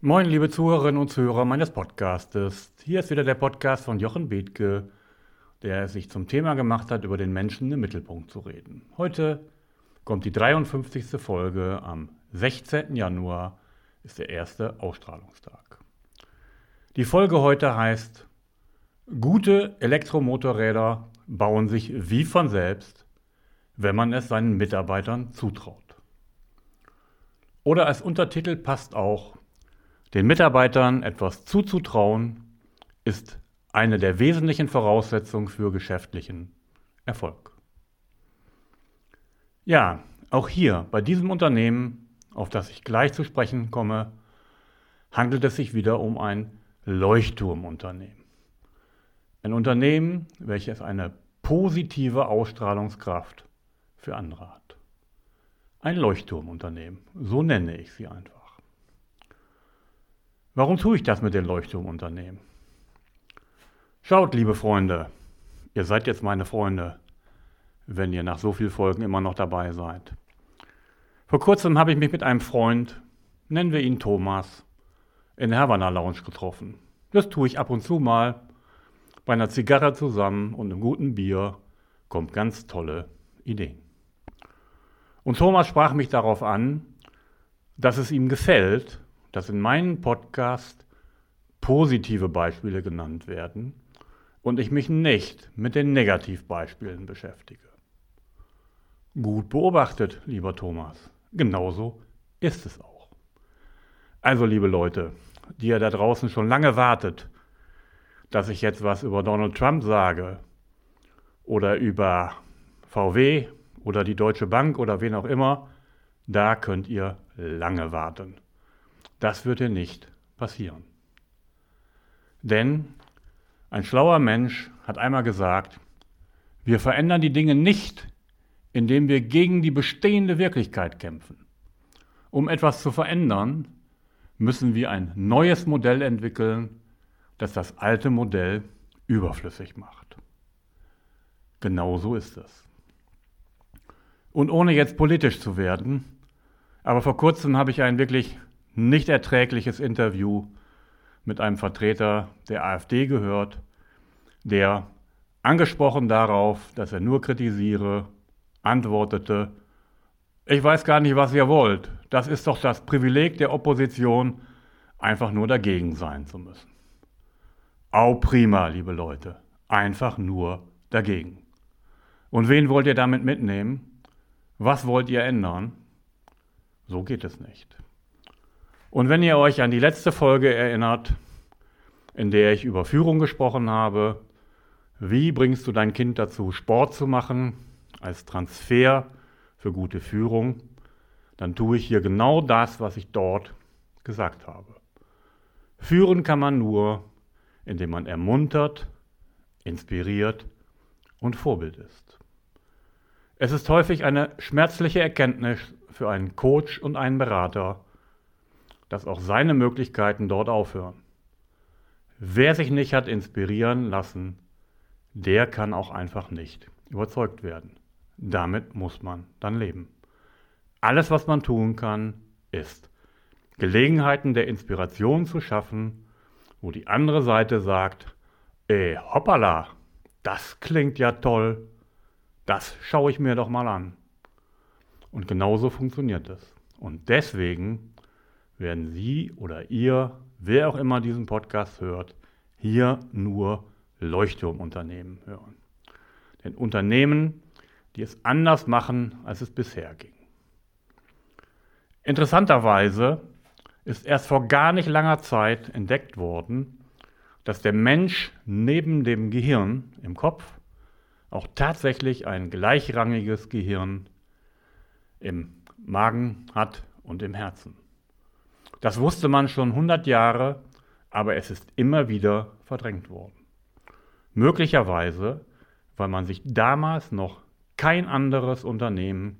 Moin, liebe Zuhörerinnen und Zuhörer meines Podcastes. Hier ist wieder der Podcast von Jochen Bethke, der sich zum Thema gemacht hat, über den Menschen im Mittelpunkt zu reden. Heute kommt die 53. Folge. Am 16. Januar ist der erste Ausstrahlungstag. Die Folge heute heißt Gute Elektromotorräder bauen sich wie von selbst, wenn man es seinen Mitarbeitern zutraut. Oder als Untertitel passt auch, den Mitarbeitern etwas zuzutrauen, ist eine der wesentlichen Voraussetzungen für geschäftlichen Erfolg. Ja, auch hier bei diesem Unternehmen, auf das ich gleich zu sprechen komme, handelt es sich wieder um ein Leuchtturmunternehmen. Ein Unternehmen, welches eine positive Ausstrahlungskraft für andere hat. Ein Leuchtturmunternehmen, so nenne ich sie einfach. Warum tue ich das mit den Leuchtturmunternehmen? Schaut, liebe Freunde, ihr seid jetzt meine Freunde, wenn ihr nach so vielen Folgen immer noch dabei seid. Vor kurzem habe ich mich mit einem Freund, nennen wir ihn Thomas, in der Havana Lounge getroffen. Das tue ich ab und zu mal. Bei einer Zigarre zusammen und einem guten Bier kommt ganz tolle Ideen. Und Thomas sprach mich darauf an, dass es ihm gefällt, dass in meinem Podcast positive Beispiele genannt werden und ich mich nicht mit den Negativbeispielen beschäftige. Gut beobachtet, lieber Thomas. Genauso ist es auch. Also, liebe Leute, die ihr da draußen schon lange wartet, dass ich jetzt was über Donald Trump sage oder über VW oder die Deutsche Bank oder wen auch immer, da könnt ihr lange warten. Das wird dir nicht passieren. Denn ein schlauer Mensch hat einmal gesagt, wir verändern die Dinge nicht, indem wir gegen die bestehende Wirklichkeit kämpfen. Um etwas zu verändern, müssen wir ein neues Modell entwickeln, das das alte Modell überflüssig macht. Genauso ist es. Und ohne jetzt politisch zu werden, aber vor kurzem habe ich ein wirklich nicht erträgliches Interview mit einem Vertreter der AfD gehört, der angesprochen darauf, dass er nur kritisiere, antwortete, ich weiß gar nicht, was ihr wollt. Das ist doch das Privileg der Opposition, einfach nur dagegen sein zu müssen. Au prima, liebe Leute, einfach nur dagegen. Und wen wollt ihr damit mitnehmen? Was wollt ihr ändern? So geht es nicht. Und wenn ihr euch an die letzte Folge erinnert, in der ich über Führung gesprochen habe, wie bringst du dein Kind dazu, Sport zu machen als Transfer für gute Führung, dann tue ich hier genau das, was ich dort gesagt habe. Führen kann man nur, indem man ermuntert, inspiriert und Vorbild ist. Es ist häufig eine schmerzliche Erkenntnis für einen Coach und einen Berater, dass auch seine Möglichkeiten dort aufhören. Wer sich nicht hat inspirieren lassen, der kann auch einfach nicht überzeugt werden. Damit muss man dann leben. Alles, was man tun kann, ist Gelegenheiten der Inspiration zu schaffen, wo die andere Seite sagt, ey, hoppala, das klingt ja toll, das schaue ich mir doch mal an. Und genauso funktioniert es. Und deswegen werden Sie oder ihr, wer auch immer diesen Podcast hört, hier nur Leuchtturmunternehmen hören. Denn Unternehmen, die es anders machen, als es bisher ging. Interessanterweise ist erst vor gar nicht langer Zeit entdeckt worden, dass der Mensch neben dem Gehirn im Kopf auch tatsächlich ein gleichrangiges Gehirn im Magen hat und im Herzen. Das wusste man schon 100 Jahre, aber es ist immer wieder verdrängt worden. Möglicherweise, weil man sich damals noch kein anderes Unternehmen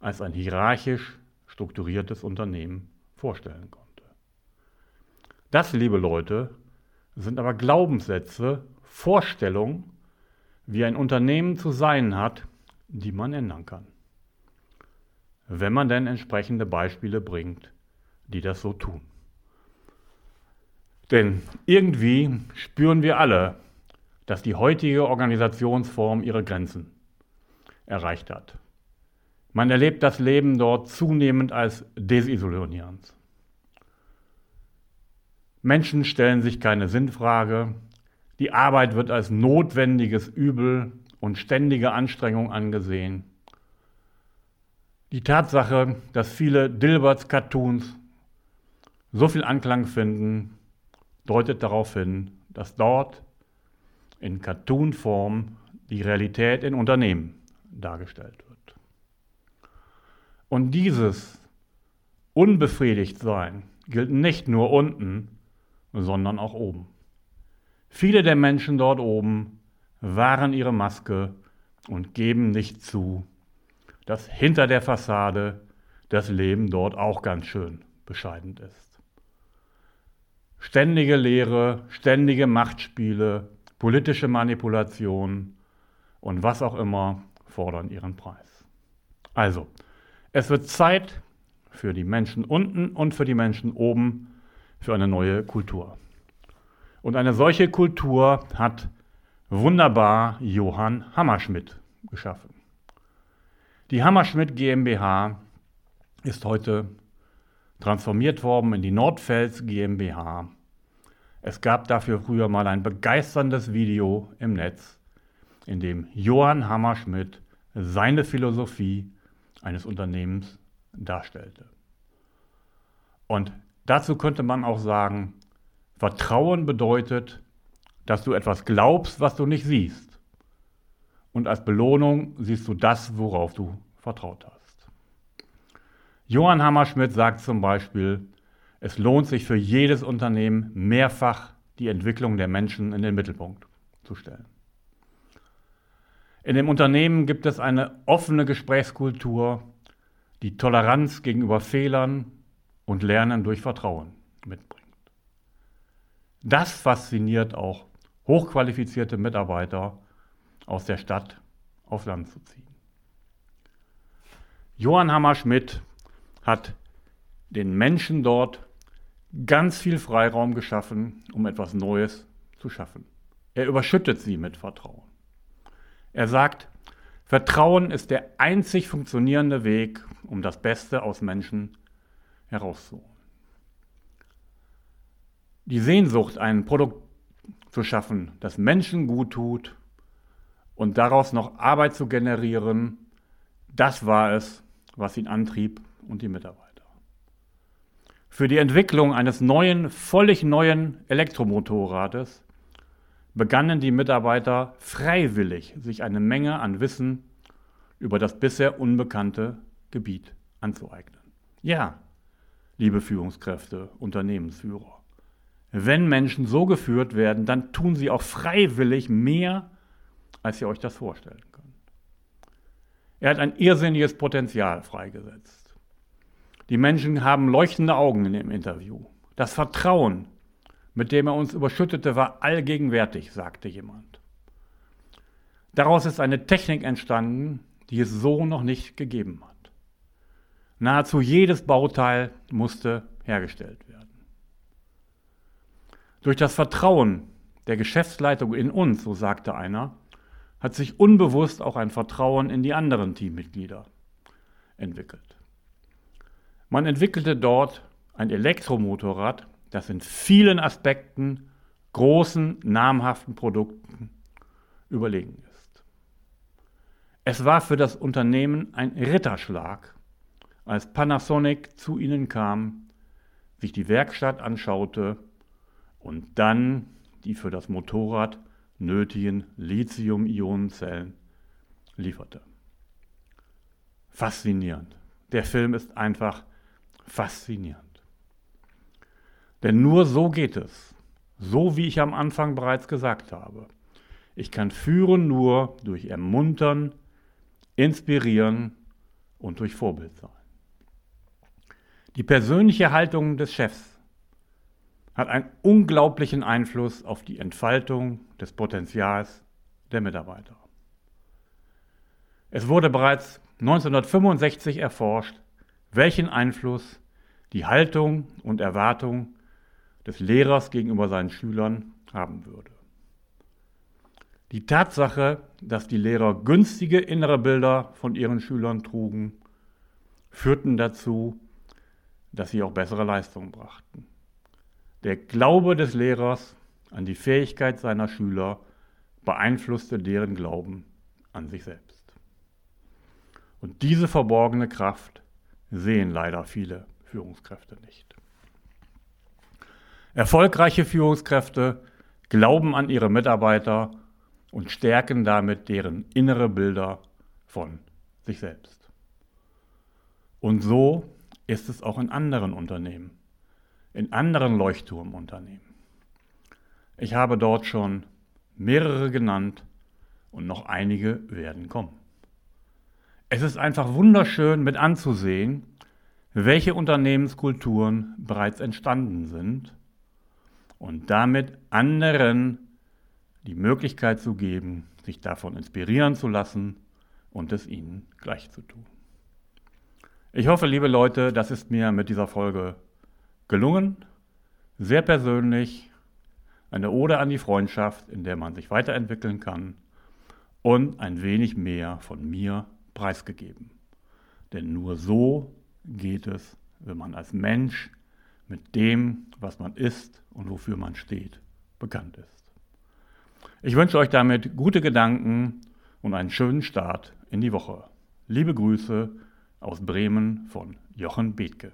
als ein hierarchisch strukturiertes Unternehmen vorstellen konnte. Das, liebe Leute, sind aber Glaubenssätze, Vorstellungen, wie ein Unternehmen zu sein hat, die man ändern kann. Wenn man denn entsprechende Beispiele bringt, die das so tun. Denn irgendwie spüren wir alle, dass die heutige Organisationsform ihre Grenzen erreicht hat. Man erlebt das Leben dort zunehmend als desisolierend. Menschen stellen sich keine Sinnfrage, die Arbeit wird als notwendiges Übel und ständige Anstrengung angesehen. Die Tatsache, dass viele Dilberts Cartoons so viel Anklang finden, deutet darauf hin, dass dort in Cartoon-Form die Realität in Unternehmen dargestellt wird. Und dieses Unbefriedigtsein gilt nicht nur unten, sondern auch oben. Viele der Menschen dort oben wahren ihre Maske und geben nicht zu, dass hinter der Fassade das Leben dort auch ganz schön bescheiden ist. Ständige Lehre, ständige Machtspiele, politische Manipulation und was auch immer fordern ihren Preis. Also, es wird Zeit für die Menschen unten und für die Menschen oben für eine neue Kultur. Und eine solche Kultur hat wunderbar Johann Hammerschmidt geschaffen. Die Hammerschmidt GmbH ist heute transformiert worden in die Nordfels GmbH. Es gab dafür früher mal ein begeisterndes Video im Netz, in dem Johann Hammerschmidt seine Philosophie eines Unternehmens darstellte. Und dazu könnte man auch sagen, Vertrauen bedeutet, dass du etwas glaubst, was du nicht siehst und als Belohnung siehst du das, worauf du vertraut hast. Johann Hammerschmidt sagt zum Beispiel, es lohnt sich für jedes Unternehmen mehrfach die Entwicklung der Menschen in den Mittelpunkt zu stellen. In dem Unternehmen gibt es eine offene Gesprächskultur, die Toleranz gegenüber Fehlern und Lernen durch Vertrauen mitbringt. Das fasziniert auch hochqualifizierte Mitarbeiter aus der Stadt auf Land zu ziehen. Johann Hammerschmidt hat den Menschen dort ganz viel Freiraum geschaffen, um etwas Neues zu schaffen. Er überschüttet sie mit Vertrauen. Er sagt, Vertrauen ist der einzig funktionierende Weg, um das Beste aus Menschen herauszuholen. Die Sehnsucht, ein Produkt zu schaffen, das Menschen gut tut und daraus noch Arbeit zu generieren, das war es, was ihn antrieb und die Mitarbeiter. Für die Entwicklung eines neuen, völlig neuen Elektromotorrades begannen die Mitarbeiter freiwillig, sich eine Menge an Wissen über das bisher unbekannte Gebiet anzueignen. Ja, liebe Führungskräfte, Unternehmensführer, wenn Menschen so geführt werden, dann tun sie auch freiwillig mehr als ihr euch das vorstellen könnt. Er hat ein irrsinniges Potenzial freigesetzt. Die Menschen haben leuchtende Augen in dem Interview. Das Vertrauen, mit dem er uns überschüttete, war allgegenwärtig, sagte jemand. Daraus ist eine Technik entstanden, die es so noch nicht gegeben hat. Nahezu jedes Bauteil musste hergestellt werden. Durch das Vertrauen der Geschäftsleitung in uns, so sagte einer, hat sich unbewusst auch ein Vertrauen in die anderen Teammitglieder entwickelt. Man entwickelte dort ein Elektromotorrad, das in vielen Aspekten großen, namhaften Produkten überlegen ist. Es war für das Unternehmen ein Ritterschlag, als Panasonic zu ihnen kam, sich die Werkstatt anschaute und dann die für das Motorrad nötigen Lithium-Ionen-Zellen lieferte. Faszinierend. Der Film ist einfach faszinierend. Denn nur so geht es. So wie ich am Anfang bereits gesagt habe. Ich kann führen nur durch Ermuntern, Inspirieren und durch Vorbild sein. Die persönliche Haltung des Chefs hat einen unglaublichen Einfluss auf die Entfaltung des Potenzials der Mitarbeiter. Es wurde bereits 1965 erforscht, welchen Einfluss die Haltung und Erwartung des Lehrers gegenüber seinen Schülern haben würde. Die Tatsache, dass die Lehrer günstige innere Bilder von ihren Schülern trugen, führten dazu, dass sie auch bessere Leistungen brachten. Der Glaube des Lehrers an die Fähigkeit seiner Schüler beeinflusste deren Glauben an sich selbst. Und diese verborgene Kraft sehen leider viele Führungskräfte nicht. Erfolgreiche Führungskräfte glauben an ihre Mitarbeiter und stärken damit deren innere Bilder von sich selbst. Und so ist es auch in anderen Unternehmen, in anderen Leuchtturmunternehmen. Ich habe dort schon mehrere genannt und noch einige werden kommen. Es ist einfach wunderschön mit anzusehen, welche Unternehmenskulturen bereits entstanden sind und damit anderen die Möglichkeit zu geben, sich davon inspirieren zu lassen und es ihnen gleich zu tun. Ich hoffe, liebe Leute, das ist mir mit dieser Folge gelungen. Sehr persönlich, eine Ode an die Freundschaft, in der man sich weiterentwickeln kann und ein wenig mehr von mir preisgegeben. Denn nur so geht es, wenn man als Mensch mit dem, was man ist und wofür man steht, bekannt ist. Ich wünsche euch damit gute Gedanken und einen schönen Start in die Woche. Liebe Grüße aus Bremen von Jochen Bethke.